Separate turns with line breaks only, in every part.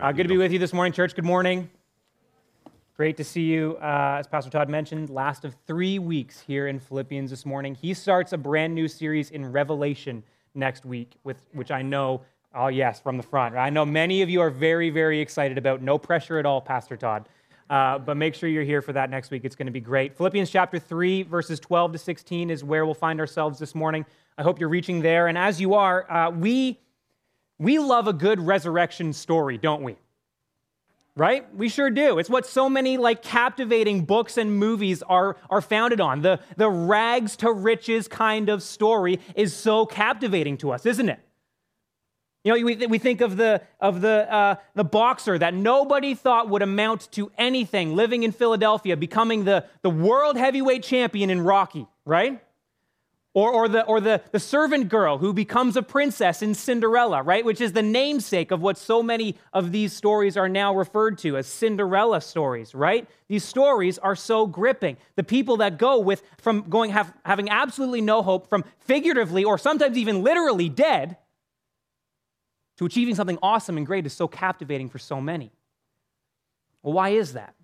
Uh, good to be with you this morning, church. Good morning. Great to see you. Uh, as Pastor Todd mentioned, last of three weeks here in Philippians this morning. He starts a brand new series in Revelation next week, with which I know, oh yes, from the front. I know many of you are very, very excited about. No pressure at all, Pastor Todd. Uh, but make sure you're here for that next week. It's going to be great. Philippians chapter 3, verses 12 to 16 is where we'll find ourselves this morning. I hope you're reaching there. And as you are, uh, we we love a good resurrection story, don't we? Right? We sure do. It's what so many like captivating books and movies are, are founded on. The, the rags to riches kind of story is so captivating to us, isn't it? You know, we, we think of the, of the, uh, the boxer that nobody thought would amount to anything living in Philadelphia, becoming the, the world heavyweight champion in Rocky, right? Or, or, the, or the, the servant girl who becomes a princess in Cinderella, right? Which is the namesake of what so many of these stories are now referred to as Cinderella stories, right? These stories are so gripping. The people that go with from going have, having absolutely no hope from figuratively or sometimes even literally dead to achieving something awesome and great is so captivating for so many. Well, why is that?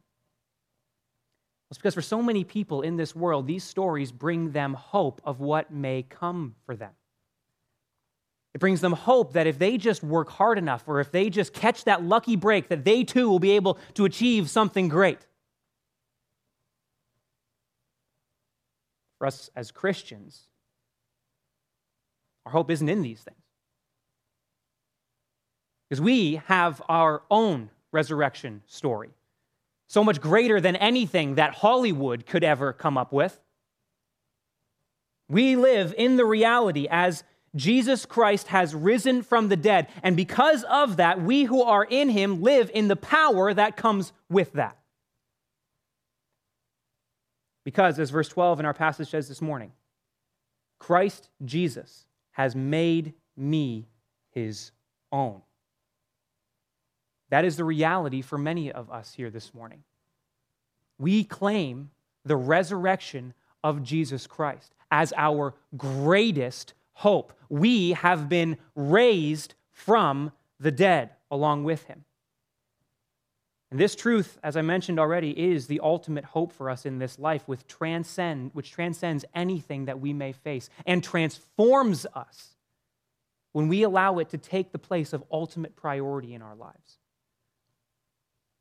It's because for so many people in this world, these stories bring them hope of what may come for them. It brings them hope that if they just work hard enough or if they just catch that lucky break, that they too will be able to achieve something great. For us as Christians, our hope isn't in these things. Because we have our own resurrection story so much greater than anything that Hollywood could ever come up with. We live in the reality as Jesus Christ has risen from the dead. And because of that, we who are in him live in the power that comes with that. Because, as verse 12 in our passage says this morning, Christ Jesus has made me his own. That is the reality for many of us here this morning. We claim the resurrection of Jesus Christ as our greatest hope. We have been raised from the dead along with him. And this truth, as I mentioned already, is the ultimate hope for us in this life, transcend, which transcends anything that we may face and transforms us when we allow it to take the place of ultimate priority in our lives.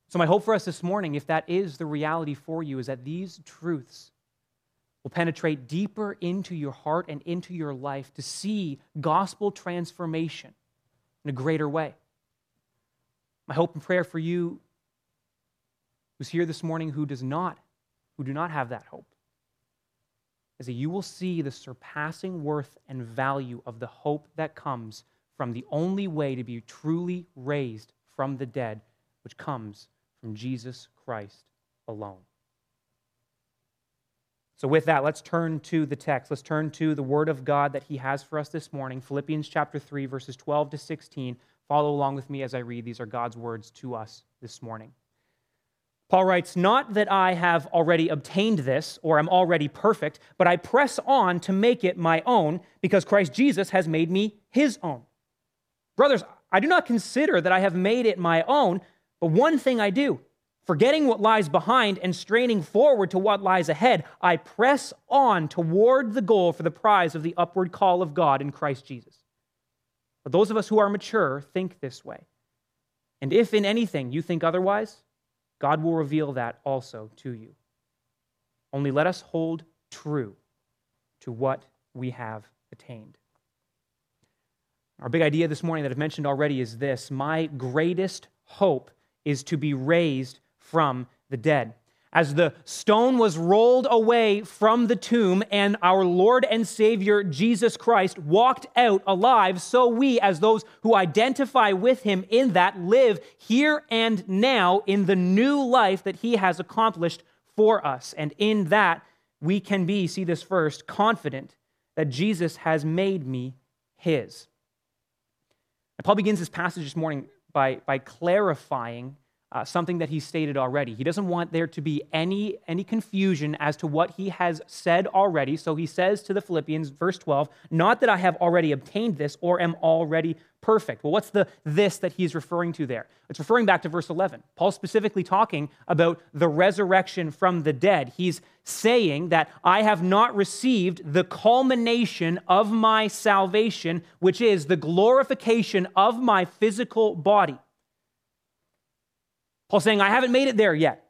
So, my hope for us this morning, if that is the reality for you, is that these truths will penetrate deeper into your heart and into your life to see gospel transformation in a greater way. My hope and prayer for you who's here this morning who does not, who do not have that hope, is that you will see the surpassing worth and value of the hope that comes from the only way to be truly raised from the dead, which comes from Jesus Christ alone. So, with that, let's turn to the text. Let's turn to the word of God that he has for us this morning Philippians chapter 3, verses 12 to 16. Follow along with me as I read. These are God's words to us this morning. Paul writes, Not that I have already obtained this or am already perfect, but I press on to make it my own because Christ Jesus has made me his own. Brothers, I do not consider that I have made it my own but one thing I do, forgetting what lies behind and straining forward to what lies ahead, I press on toward the goal for the prize of the upward call of God in Christ Jesus. But those of us who are mature think this way. And if in anything you think otherwise, God will reveal that also to you. Only let us hold true to what we have attained. Our big idea this morning that I've mentioned already is this My greatest hope is to be raised from the dead. As the stone was rolled away from the tomb and our Lord and Savior Jesus Christ walked out alive, so we, as those who identify with him in that, live here and now in the new life that he has accomplished for us. And in that, we can be, see this first, confident that Jesus has made me his. And Paul begins this passage this morning by, by clarifying uh, something that he stated already. He doesn't want there to be any, any confusion as to what he has said already. So he says to the Philippians, verse 12, Not that I have already obtained this or am already perfect. Well, what's the this that he's referring to there? It's referring back to verse 11. Paul's specifically talking about the resurrection from the dead. He's saying that I have not received the culmination of my salvation, which is the glorification of my physical body. Paul's saying, I haven't made it there yet.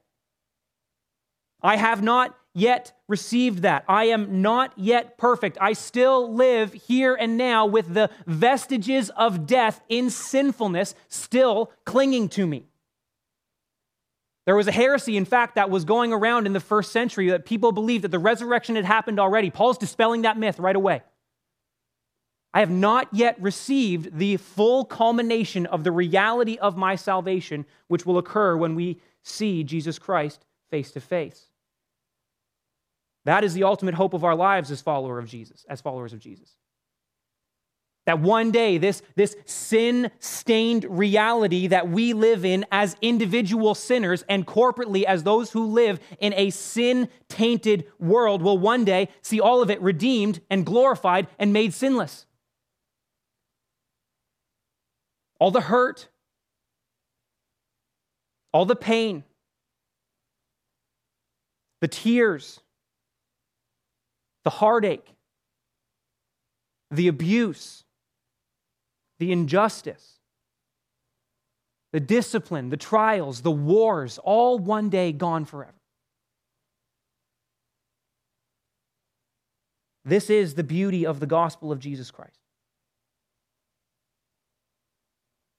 I have not yet received that. I am not yet perfect. I still live here and now with the vestiges of death in sinfulness still clinging to me. There was a heresy, in fact, that was going around in the first century that people believed that the resurrection had happened already. Paul's dispelling that myth right away. I have not yet received the full culmination of the reality of my salvation, which will occur when we see Jesus Christ face to face. That is the ultimate hope of our lives as follower of Jesus, as followers of Jesus. That one day, this, this sin stained reality that we live in as individual sinners and corporately as those who live in a sin tainted world will one day see all of it redeemed and glorified and made sinless. All the hurt, all the pain, the tears, the heartache, the abuse, the injustice, the discipline, the trials, the wars, all one day gone forever. This is the beauty of the gospel of Jesus Christ.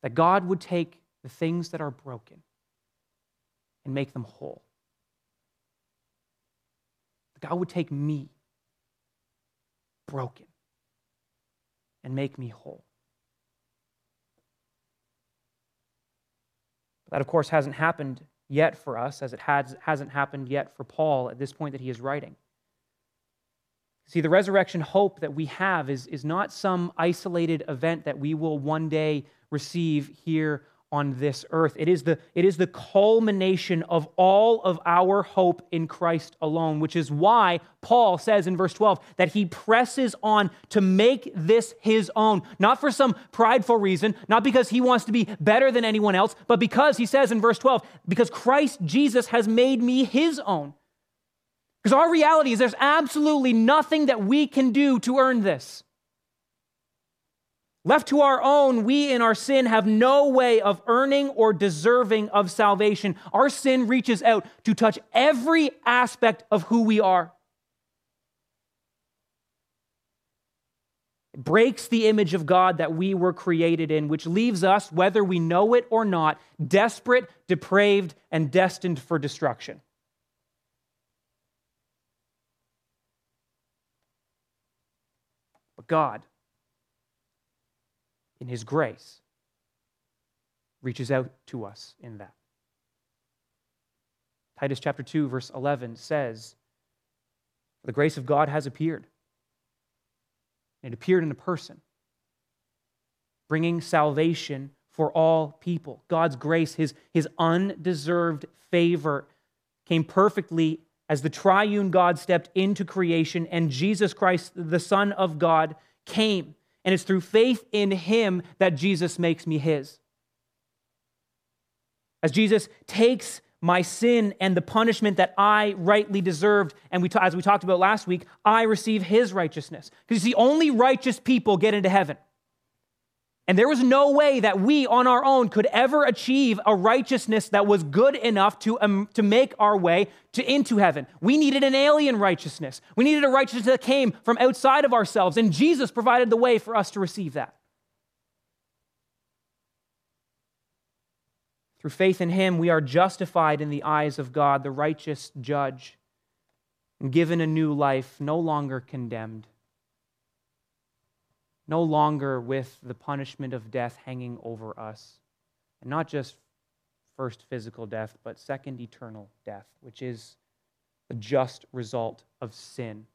That God would take the things that are broken and make them whole. God would take me broken and make me whole. That, of course, hasn't happened yet for us, as it has, hasn't happened yet for Paul at this point that he is writing. See, the resurrection hope that we have is, is not some isolated event that we will one day receive here on this earth. It is, the, it is the culmination of all of our hope in Christ alone, which is why Paul says in verse 12 that he presses on to make this his own, not for some prideful reason, not because he wants to be better than anyone else, but because he says in verse 12, because Christ Jesus has made me his own. Because our reality is there's absolutely nothing that we can do to earn this. Left to our own, we in our sin have no way of earning or deserving of salvation. Our sin reaches out to touch every aspect of who we are. It breaks the image of God that we were created in, which leaves us, whether we know it or not, desperate, depraved, and destined for destruction. God, in His grace, reaches out to us in that. Titus chapter 2, verse 11 says, The grace of God has appeared. It appeared in a person, bringing salvation for all people. God's grace, his, his undeserved favor, came perfectly as the triune God stepped into creation, and Jesus Christ, the Son of God, came and it's through faith in him that Jesus makes me his. As Jesus takes my sin and the punishment that I rightly deserved, and we, as we talked about last week, I receive his righteousness. Because you see, only righteous people get into heaven. And there was no way that we on our own could ever achieve a righteousness that was good enough to, um, to make our way to, into heaven. We needed an alien righteousness. We needed a righteousness that came from outside of ourselves, and Jesus provided the way for us to receive that. Through faith in Him, we are justified in the eyes of God, the righteous judge, and given a new life, no longer condemned no longer with the punishment of death hanging over us. And not just first physical death, but second eternal death, which is the just result of sin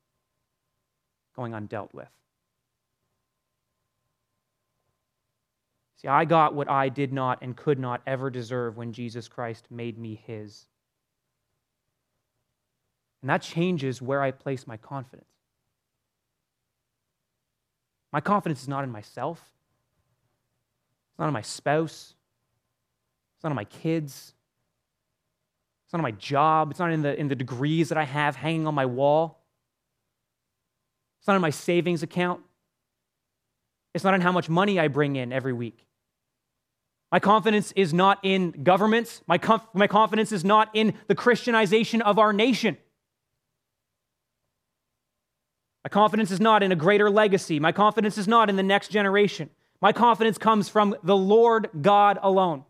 going undealt with. See, I got what I did not and could not ever deserve when Jesus Christ made me his. And that changes where I place my confidence. My confidence is not in myself, it's not in my spouse, it's not in my kids, it's not in my job, it's not in the, in the degrees that I have hanging on my wall, it's not in my savings account, it's not in how much money I bring in every week. My confidence is not in governments. My, conf- my confidence is not in the Christianization of our nation. My confidence is not in a greater legacy. My confidence is not in the next generation. My confidence comes from the Lord God alone.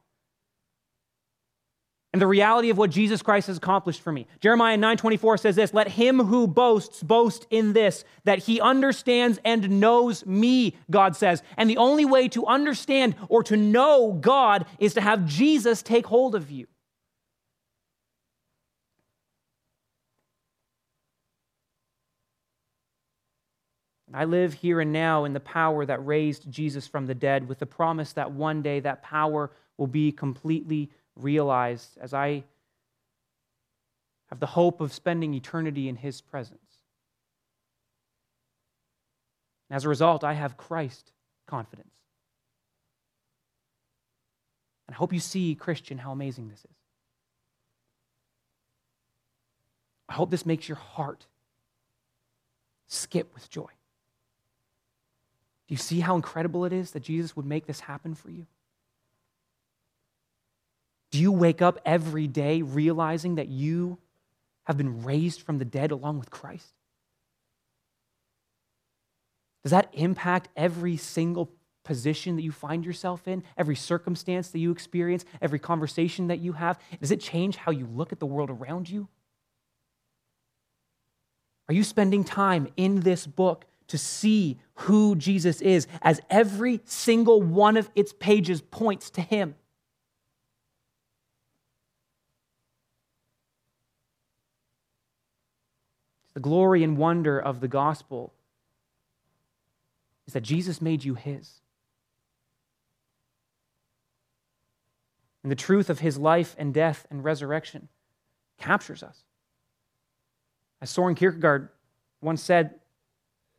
And the reality of what Jesus Christ has accomplished for me. Jeremiah 9:24 says this, "Let him who boasts boast in this that he understands and knows me," God says. And the only way to understand or to know God is to have Jesus take hold of you. I live here and now in the power that raised Jesus from the dead, with the promise that one day that power will be completely realized as I have the hope of spending eternity in His presence. And as a result, I have Christ confidence. And I hope you see, Christian, how amazing this is. I hope this makes your heart skip with joy. Do you see how incredible it is that Jesus would make this happen for you? Do you wake up every day realizing that you have been raised from the dead along with Christ? Does that impact every single position that you find yourself in, every circumstance that you experience, every conversation that you have? Does it change how you look at the world around you? Are you spending time in this book to see who Jesus is as every single one of its pages points to him. The glory and wonder of the gospel is that Jesus made you his. And the truth of his life and death and resurrection captures us. As Soren Kierkegaard once said,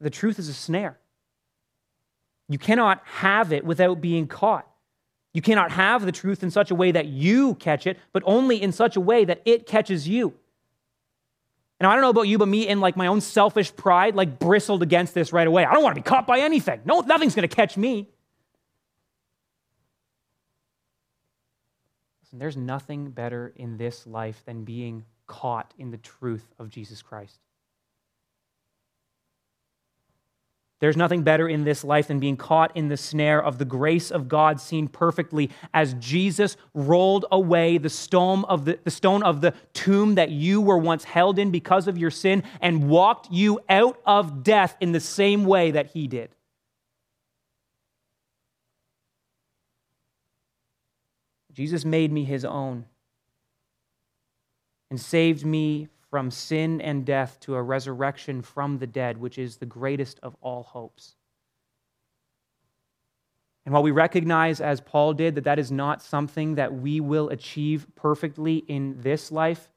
the truth is a snare. You cannot have it without being caught. You cannot have the truth in such a way that you catch it, but only in such a way that it catches you. And I don't know about you, but me in like my own selfish pride, like bristled against this right away. I don't want to be caught by anything. No, nothing's going to catch me. Listen, there's nothing better in this life than being caught in the truth of Jesus Christ. There's nothing better in this life than being caught in the snare of the grace of God seen perfectly as Jesus rolled away the stone of the, the stone of the tomb that you were once held in because of your sin and walked you out of death in the same way that he did. Jesus made me his own and saved me from sin and death to a resurrection from the dead, which is the greatest of all hopes. And while we recognize, as Paul did, that that is not something that we will achieve perfectly in this life,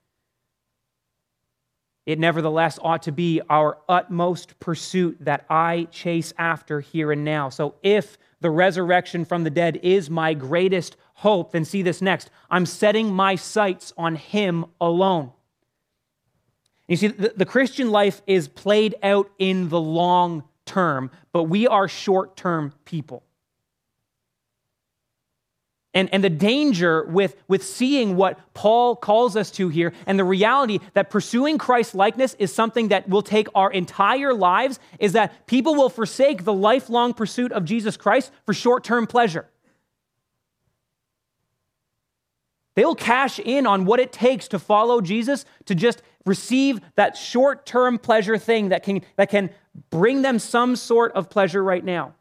it nevertheless ought to be our utmost pursuit that I chase after here and now. So if the resurrection from the dead is my greatest hope, then see this next. I'm setting my sights on Him alone. You see, the, the Christian life is played out in the long term, but we are short term people. And, and the danger with, with seeing what Paul calls us to here, and the reality that pursuing Christ's likeness is something that will take our entire lives, is that people will forsake the lifelong pursuit of Jesus Christ for short term pleasure. They'll cash in on what it takes to follow Jesus to just receive that short term pleasure thing that can, that can bring them some sort of pleasure right now.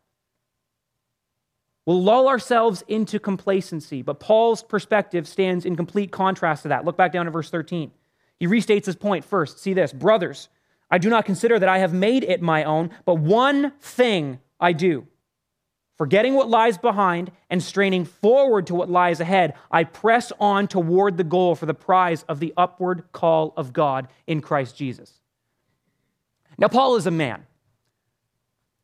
We'll lull ourselves into complacency, but Paul's perspective stands in complete contrast to that. Look back down to verse 13. He restates his point first. See this Brothers, I do not consider that I have made it my own, but one thing I do Forgetting what lies behind and straining forward to what lies ahead, I press on toward the goal for the prize of the upward call of God in Christ Jesus. Now, Paul is a man.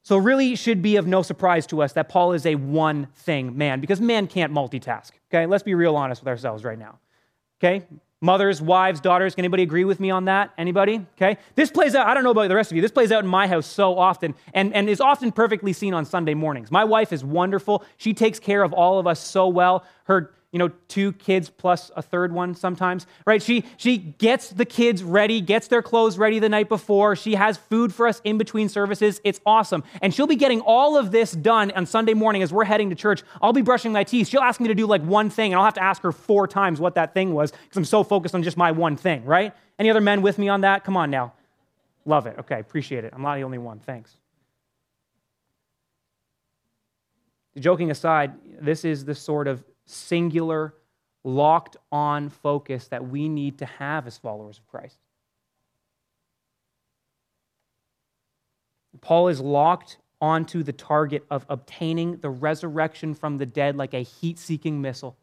So, it really should be of no surprise to us that Paul is a one thing man because man can't multitask. Okay, let's be real honest with ourselves right now. Okay, mothers, wives, daughters, can anybody agree with me on that? Anybody? Okay, this plays out, I don't know about the rest of you, this plays out in my house so often and, and is often perfectly seen on Sunday mornings. My wife is wonderful, she takes care of all of us so well. Her you know, two kids plus a third one sometimes, right? She, she gets the kids ready, gets their clothes ready the night before. She has food for us in between services. It's awesome. And she'll be getting all of this done on Sunday morning as we're heading to church. I'll be brushing my teeth. She'll ask me to do like one thing, and I'll have to ask her four times what that thing was because I'm so focused on just my one thing, right? Any other men with me on that? Come on now. Love it. Okay, appreciate it. I'm not the only one. Thanks. Joking aside, this is the sort of singular, locked on focus that we need to have as followers of Christ. Paul is locked onto the target of obtaining the resurrection from the dead like a heat seeking missile,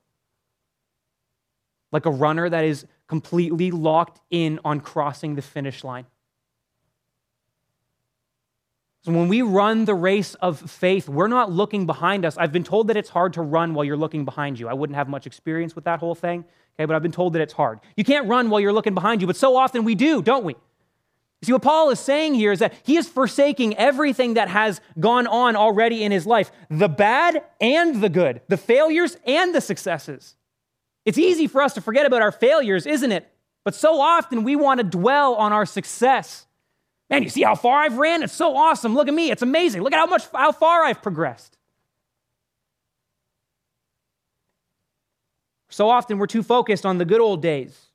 like a runner that is completely locked in on crossing the finish line. So when we run the race of faith, we're not looking behind us. I've been told that it's hard to run while you're looking behind you. I wouldn't have much experience with that whole thing, okay, but I've been told that it's hard. You can't run while you're looking behind you, but so often we do, don't we? See, what Paul is saying here is that he is forsaking everything that has gone on already in his life the bad and the good, the failures and the successes. It's easy for us to forget about our failures, isn't it? But so often we want to dwell on our success. Man, you see how far I've ran? It's so awesome. Look at me. It's amazing. Look at how much how far I've progressed. So often we're too focused on the good old days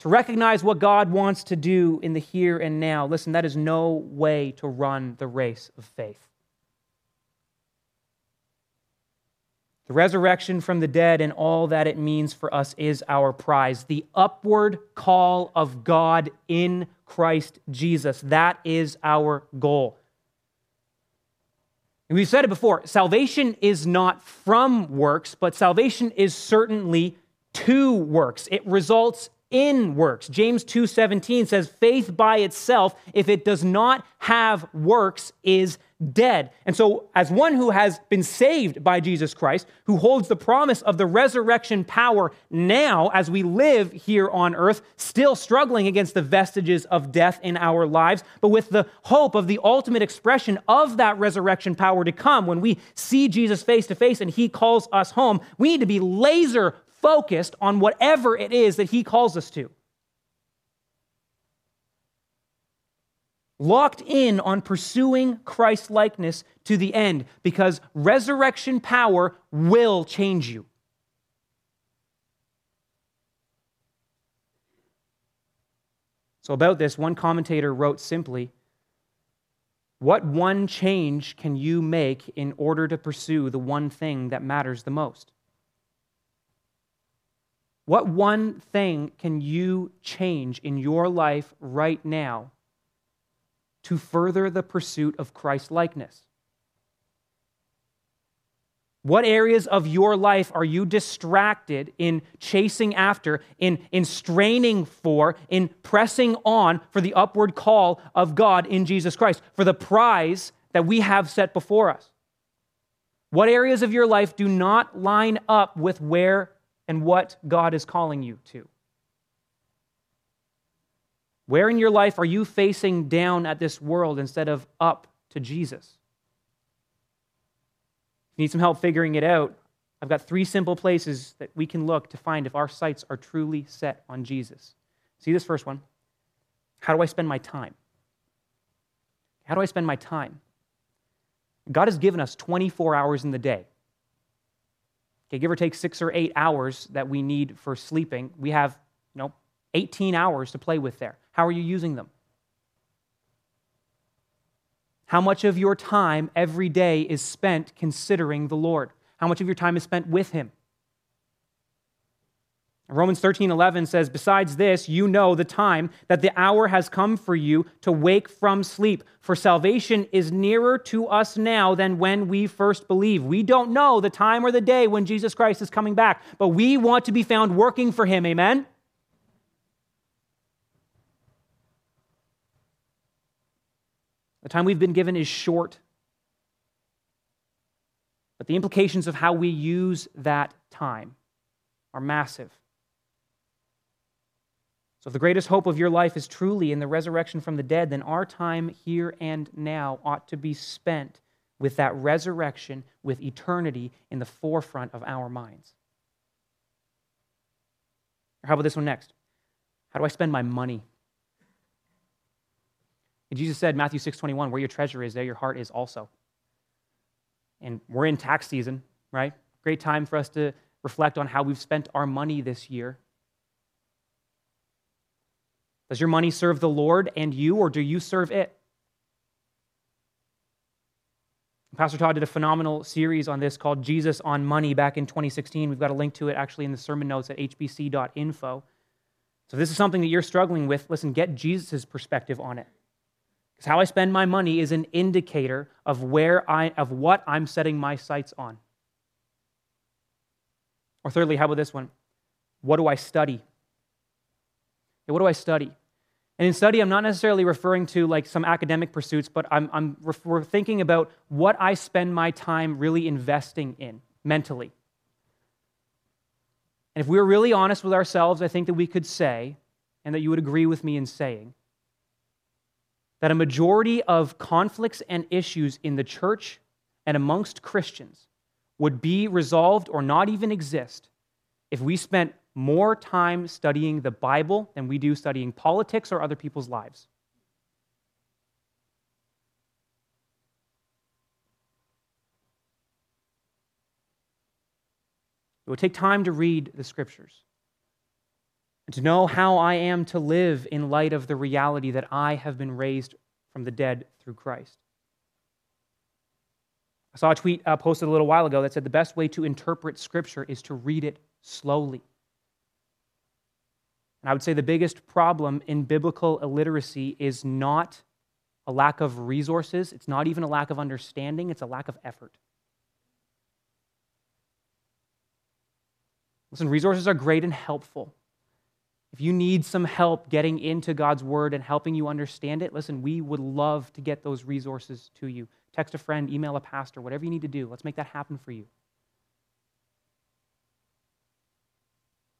to recognize what God wants to do in the here and now. Listen, that is no way to run the race of faith. The resurrection from the dead and all that it means for us is our prize. The upward call of God in Christ Jesus. That is our goal. And we've said it before salvation is not from works, but salvation is certainly to works. It results in works. James 2:17 says faith by itself if it does not have works is dead. And so as one who has been saved by Jesus Christ, who holds the promise of the resurrection power now as we live here on earth, still struggling against the vestiges of death in our lives, but with the hope of the ultimate expression of that resurrection power to come when we see Jesus face to face and he calls us home, we need to be laser focused on whatever it is that He calls us to. Locked in on pursuing Christ likeness to the end because resurrection power will change you. So, about this, one commentator wrote simply What one change can you make in order to pursue the one thing that matters the most? What one thing can you change in your life right now to further the pursuit of Christ likeness? What areas of your life are you distracted in chasing after, in, in straining for, in pressing on for the upward call of God in Jesus Christ, for the prize that we have set before us? What areas of your life do not line up with where and what God is calling you to? Where in your life are you facing down at this world instead of up to Jesus? If you need some help figuring it out, I've got three simple places that we can look to find if our sights are truly set on Jesus. See this first one? How do I spend my time? How do I spend my time? God has given us 24 hours in the day. Okay, give or take six or eight hours that we need for sleeping. We have, you know, 18 hours to play with there. How are you using them? How much of your time every day is spent considering the Lord? How much of your time is spent with Him? Romans 13, 11 says, Besides this, you know the time that the hour has come for you to wake from sleep. For salvation is nearer to us now than when we first believed. We don't know the time or the day when Jesus Christ is coming back, but we want to be found working for him. Amen? Time we've been given is short, but the implications of how we use that time are massive. So, if the greatest hope of your life is truly in the resurrection from the dead, then our time here and now ought to be spent with that resurrection, with eternity in the forefront of our minds. How about this one next? How do I spend my money? And Jesus said, Matthew 6 21, where your treasure is, there your heart is also. And we're in tax season, right? Great time for us to reflect on how we've spent our money this year. Does your money serve the Lord and you, or do you serve it? Pastor Todd did a phenomenal series on this called Jesus on Money back in 2016. We've got a link to it actually in the sermon notes at hbc.info. So, if this is something that you're struggling with, listen, get Jesus' perspective on it. Because how I spend my money is an indicator of where I of what I'm setting my sights on. Or thirdly, how about this one? What do I study? what do I study? And in study, I'm not necessarily referring to like some academic pursuits, but I'm, I'm we're thinking about what I spend my time really investing in mentally. And if we we're really honest with ourselves, I think that we could say, and that you would agree with me in saying, that a majority of conflicts and issues in the church and amongst Christians would be resolved or not even exist if we spent more time studying the Bible than we do studying politics or other people's lives. It would take time to read the scriptures to know how I am to live in light of the reality that I have been raised from the dead through Christ. I saw a tweet uh, posted a little while ago that said the best way to interpret Scripture is to read it slowly. And I would say the biggest problem in biblical illiteracy is not a lack of resources, it's not even a lack of understanding, it's a lack of effort. Listen, resources are great and helpful. If you need some help getting into God's word and helping you understand it, listen, we would love to get those resources to you. Text a friend, email a pastor, whatever you need to do. Let's make that happen for you.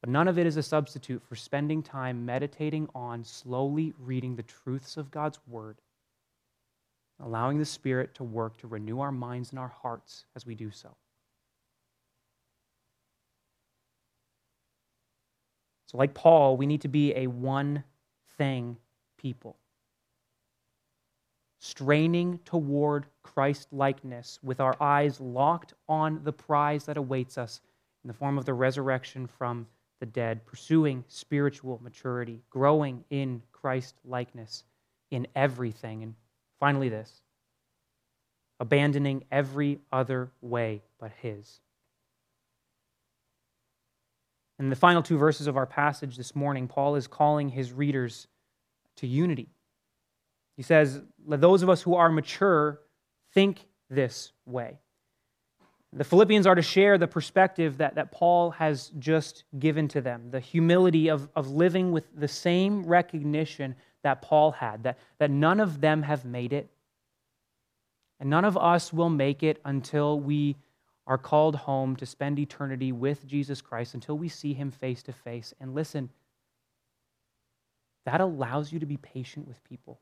But none of it is a substitute for spending time meditating on, slowly reading the truths of God's Word, allowing the Spirit to work to renew our minds and our hearts as we do so. So, like Paul, we need to be a one thing people, straining toward Christ likeness with our eyes locked on the prize that awaits us in the form of the resurrection from the dead, pursuing spiritual maturity, growing in Christ likeness in everything. And finally, this abandoning every other way but His. In the final two verses of our passage this morning, Paul is calling his readers to unity. He says, Let those of us who are mature think this way. The Philippians are to share the perspective that, that Paul has just given to them, the humility of, of living with the same recognition that Paul had, that, that none of them have made it, and none of us will make it until we are called home to spend eternity with Jesus Christ, until we see him face to face. And listen, that allows you to be patient with people.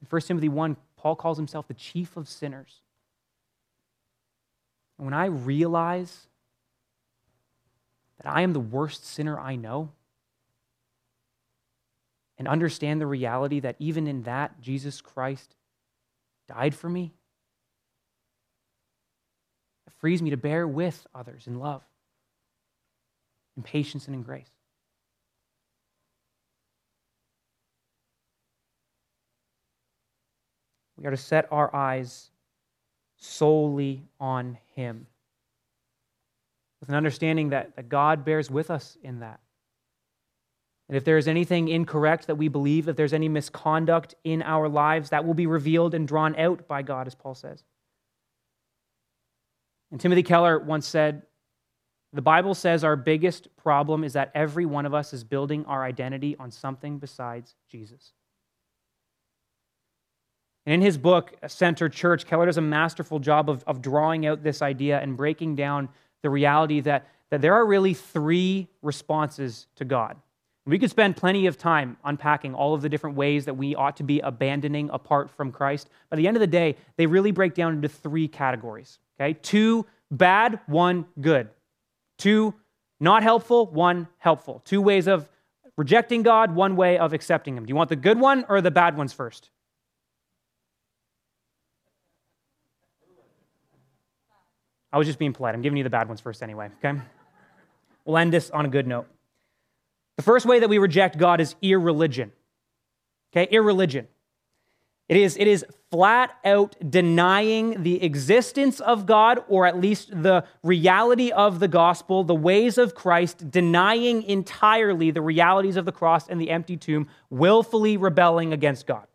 In 1 Timothy 1, Paul calls himself the chief of sinners. And when I realize that I am the worst sinner I know, and understand the reality that even in that, Jesus Christ died for me, it frees me to bear with others in love, in patience, and in grace. We are to set our eyes solely on Him. with an understanding that, that God bears with us in that. And if there is anything incorrect that we believe, if there's any misconduct in our lives, that will be revealed and drawn out by God, as Paul says. And Timothy Keller once said, The Bible says our biggest problem is that every one of us is building our identity on something besides Jesus. And in his book, Center Church, Keller does a masterful job of, of drawing out this idea and breaking down the reality that, that there are really three responses to God. We could spend plenty of time unpacking all of the different ways that we ought to be abandoning apart from Christ. But at the end of the day, they really break down into three categories. Okay? Two bad, one good. Two not helpful, one helpful. Two ways of rejecting God, one way of accepting Him. Do you want the good one or the bad ones first? I was just being polite. I'm giving you the bad ones first anyway, okay? We'll end this on a good note. The first way that we reject God is irreligion. Okay, irreligion. It is, it is flat out denying the existence of God, or at least the reality of the gospel, the ways of Christ, denying entirely the realities of the cross and the empty tomb, willfully rebelling against God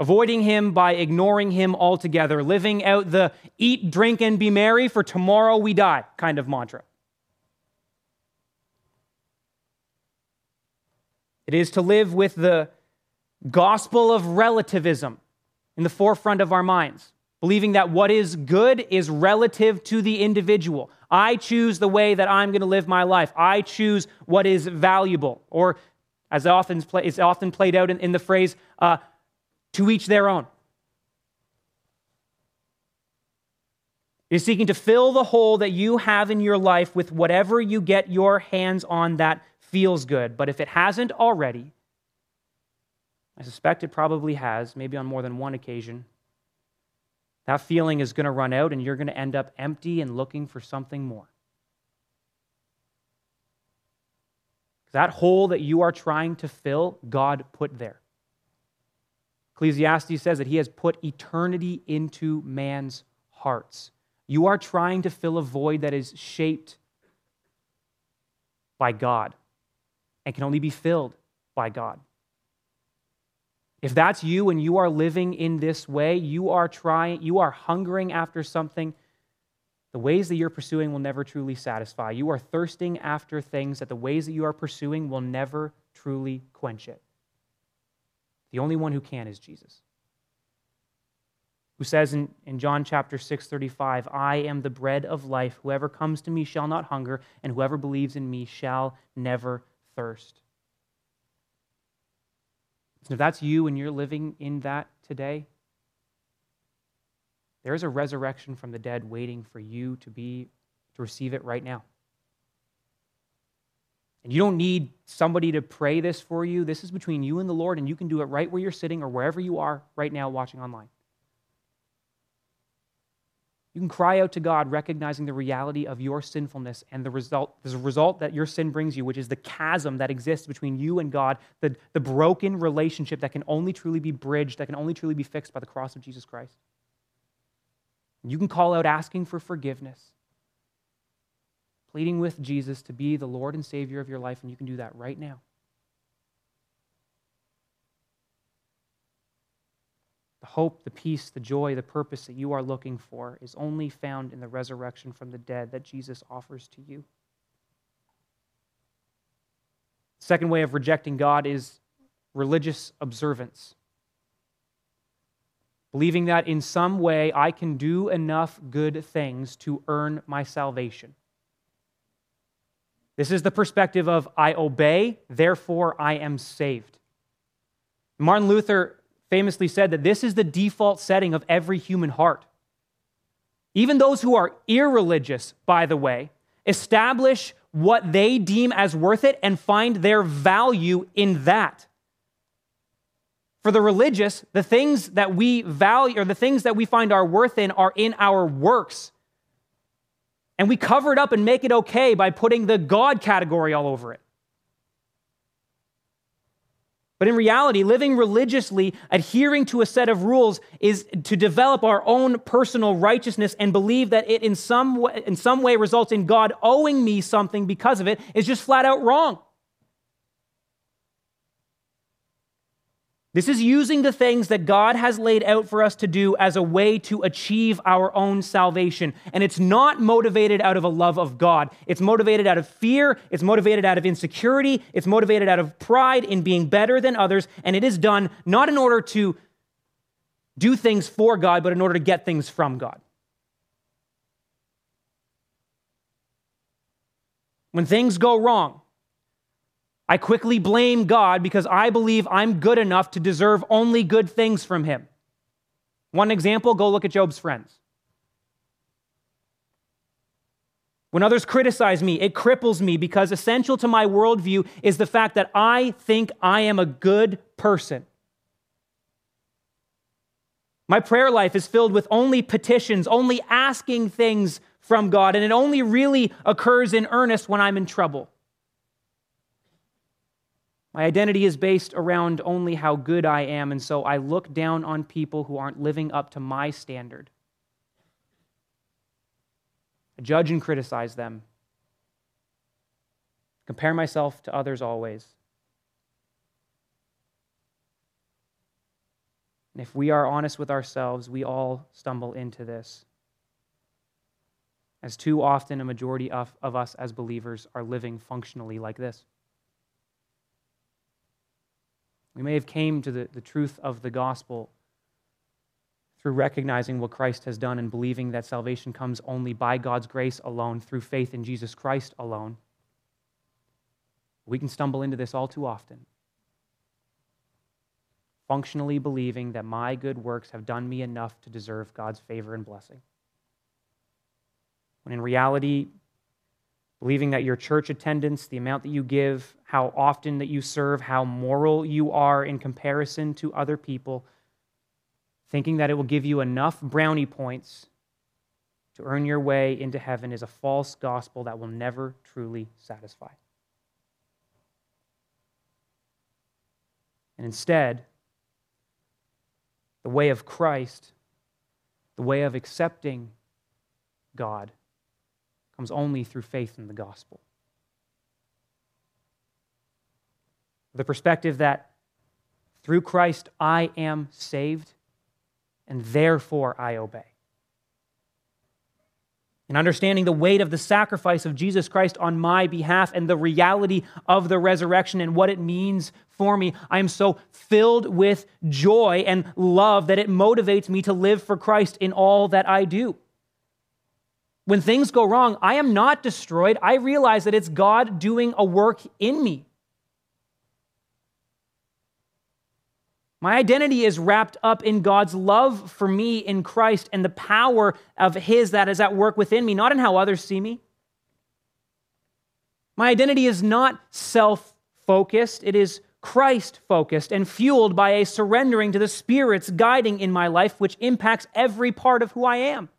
avoiding him by ignoring him altogether, living out the eat, drink, and be merry, for tomorrow we die kind of mantra. It is to live with the gospel of relativism in the forefront of our minds, believing that what is good is relative to the individual. I choose the way that I'm going to live my life. I choose what is valuable. Or, as often is often played out in, in the phrase, uh, to each their own. Is seeking to fill the hole that you have in your life with whatever you get your hands on that feels good. But if it hasn't already, I suspect it probably has, maybe on more than one occasion. That feeling is going to run out and you're going to end up empty and looking for something more. That hole that you are trying to fill, God put there. Ecclesiastes says that he has put eternity into man's hearts. You are trying to fill a void that is shaped by God and can only be filled by God. If that's you and you are living in this way, you are trying, you are hungering after something, the ways that you're pursuing will never truly satisfy. You are thirsting after things that the ways that you are pursuing will never truly quench it. The only one who can is Jesus. Who says in, in John chapter 6, 35, I am the bread of life. Whoever comes to me shall not hunger, and whoever believes in me shall never thirst. So if that's you and you're living in that today, there is a resurrection from the dead waiting for you to be to receive it right now. And you don't need somebody to pray this for you. This is between you and the Lord, and you can do it right where you're sitting or wherever you are right now watching online. You can cry out to God, recognizing the reality of your sinfulness and the result, the result that your sin brings you, which is the chasm that exists between you and God, the, the broken relationship that can only truly be bridged, that can only truly be fixed by the cross of Jesus Christ. You can call out asking for forgiveness pleading with Jesus to be the Lord and Savior of your life, and you can do that right now. The hope, the peace, the joy, the purpose that you are looking for is only found in the resurrection from the dead that Jesus offers to you. Second way of rejecting God is religious observance. Believing that in some way I can do enough good things to earn my salvation. This is the perspective of I obey, therefore I am saved. Martin Luther famously said that this is the default setting of every human heart. Even those who are irreligious, by the way, establish what they deem as worth it and find their value in that. For the religious, the things that we value or the things that we find our worth in are in our works and we cover it up and make it okay by putting the God category all over it. But in reality, living religiously, adhering to a set of rules, is to develop our own personal righteousness and believe that it in some way, in some way results in God owing me something because of it is just flat out wrong. This is using the things that God has laid out for us to do as a way to achieve our own salvation. And it's not motivated out of a love of God. It's motivated out of fear. It's motivated out of insecurity. It's motivated out of pride in being better than others. And it is done not in order to do things for God, but in order to get things from God. When things go wrong, I quickly blame God because I believe I'm good enough to deserve only good things from Him. One example go look at Job's friends. When others criticize me, it cripples me because essential to my worldview is the fact that I think I am a good person. My prayer life is filled with only petitions, only asking things from God, and it only really occurs in earnest when I'm in trouble. My identity is based around only how good I am, and so I look down on people who aren't living up to my standard. I judge and criticize them. Compare myself to others always. And if we are honest with ourselves, we all stumble into this. As too often, a majority of, of us as believers are living functionally like this. We may have came to the, the truth of the gospel through recognizing what Christ has done and believing that salvation comes only by God's grace alone, through faith in Jesus Christ alone. We can stumble into this all too often. Functionally believing that my good works have done me enough to deserve God's favor and blessing. When in reality, believing that your church attendance, the amount that you give, how often that you serve, how moral you are in comparison to other people, thinking that it will give you enough brownie points to earn your way into heaven is a false gospel that will never truly satisfy. And instead, the way of Christ, the way of accepting God, comes only through faith in the gospel. The perspective that through Christ I am saved, and therefore I obey. And understanding the weight of the sacrifice of Jesus Christ on my behalf and the reality of the resurrection and what it means for me, I am so filled with joy and love that it motivates me to live for Christ in all that I do. When things go wrong, I am not destroyed. I realize that it's God doing a work in me. My identity is wrapped up in God's love for me in Christ and the power of His that is at work within me, not in how others see me. My identity is not self focused, it is Christ focused and fueled by a surrendering to the Spirit's guiding in my life, which impacts every part of who I am.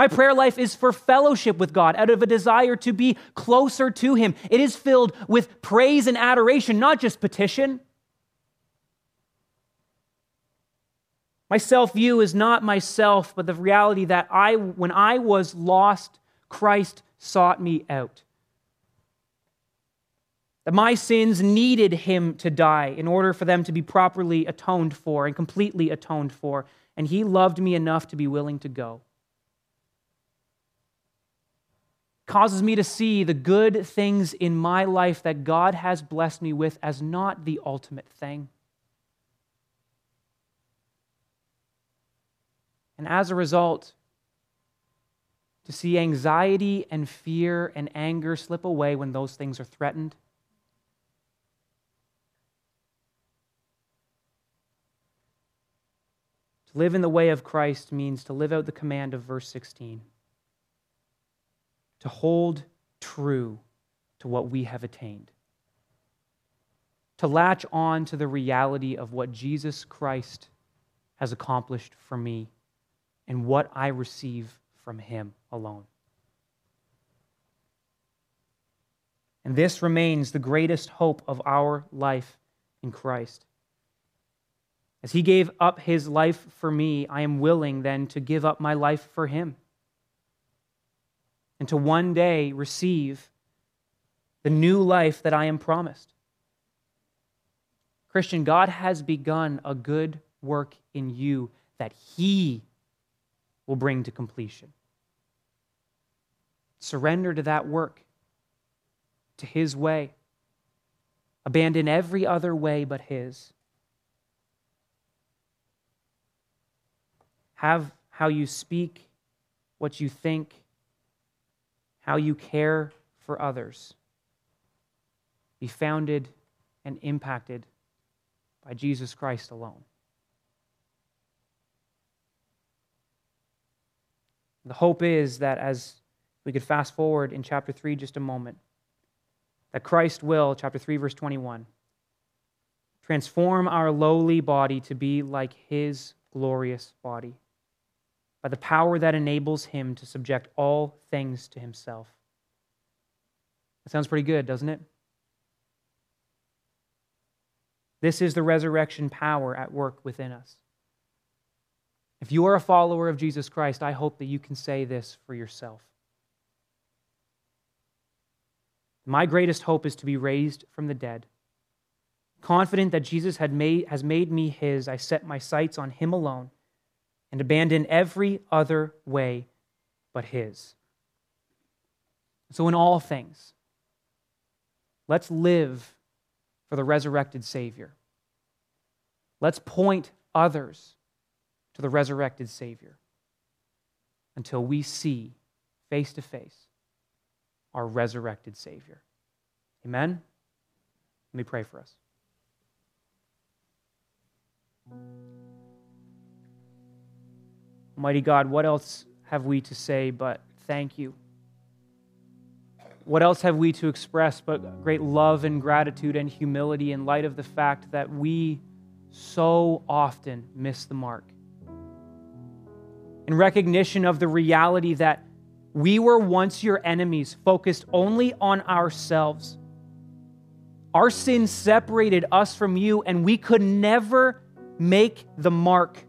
My prayer life is for fellowship with God out of a desire to be closer to Him. It is filled with praise and adoration, not just petition. My self view is not myself, but the reality that I, when I was lost, Christ sought me out. That my sins needed him to die in order for them to be properly atoned for and completely atoned for. And he loved me enough to be willing to go. Causes me to see the good things in my life that God has blessed me with as not the ultimate thing. And as a result, to see anxiety and fear and anger slip away when those things are threatened. To live in the way of Christ means to live out the command of verse 16 to hold true to what we have attained, to latch on to the reality of what Jesus Christ has accomplished for me and what I receive from Him alone. And this remains the greatest hope of our life in Christ. As he gave up his life for me, I am willing then to give up my life for him and to one day receive the new life that I am promised. Christian, God has begun a good work in you that he will bring to completion. Surrender to that work, to his way. Abandon every other way but his. Have how you speak, what you think, how you care for others be founded and impacted by Jesus Christ alone. The hope is that as we could fast forward in chapter 3 just a moment, that Christ will, chapter 3, verse 21, transform our lowly body to be like his glorious body by the power that enables him to subject all things to himself. That sounds pretty good, doesn't it? This is the resurrection power at work within us. If you are a follower of Jesus Christ, I hope that you can say this for yourself. My greatest hope is to be raised from the dead. Confident that Jesus had made, has made me his, I set my sights on him alone and abandon every other way but his. So, in all things, let's live for the resurrected Savior. Let's point others to the resurrected Savior until we see face to face our resurrected Savior. Amen? Let me pray for us. Almighty God, what else have we to say but thank you? What else have we to express but great love and gratitude and humility in light of the fact that we so often miss the mark? In recognition of the reality that we were once your enemies, focused only on ourselves. Our sin separated us from you, and we could never make the mark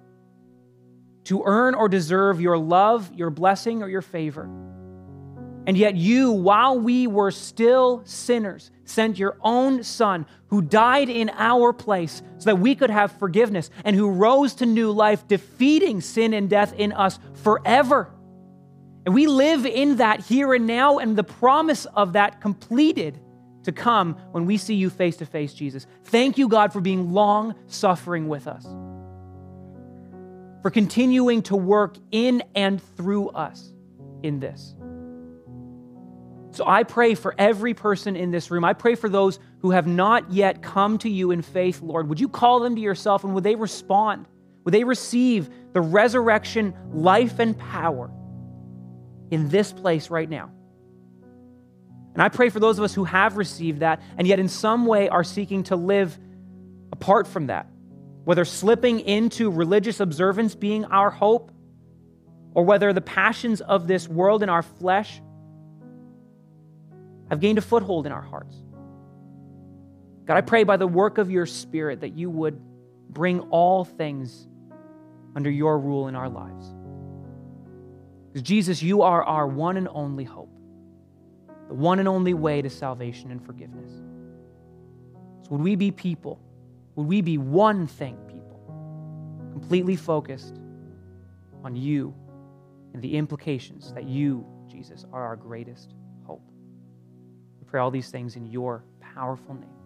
to earn or deserve your love, your blessing, or your favor. And yet, you, while we were still sinners, sent your own Son who died in our place so that we could have forgiveness and who rose to new life, defeating sin and death in us forever. And we live in that here and now, and the promise of that completed to come when we see you face to face, Jesus. Thank you, God, for being long suffering with us, for continuing to work in and through us in this. So I pray for every person in this room. I pray for those who have not yet come to you in faith, Lord. Would you call them to yourself and would they respond? Would they receive the resurrection, life, and power in this place right now? And I pray for those of us who have received that and yet in some way are seeking to live apart from that, whether slipping into religious observance being our hope, or whether the passions of this world and our flesh have gained a foothold in our hearts. God, I pray by the work of your Spirit that you would bring all things under your rule in our lives. Because, Jesus, you are our one and only hope, the one and only way to salvation and forgiveness. So, would we be people? Would we be one thing, people, completely focused on you and the implications that you, Jesus, are our greatest hope? We pray all these things in your powerful name.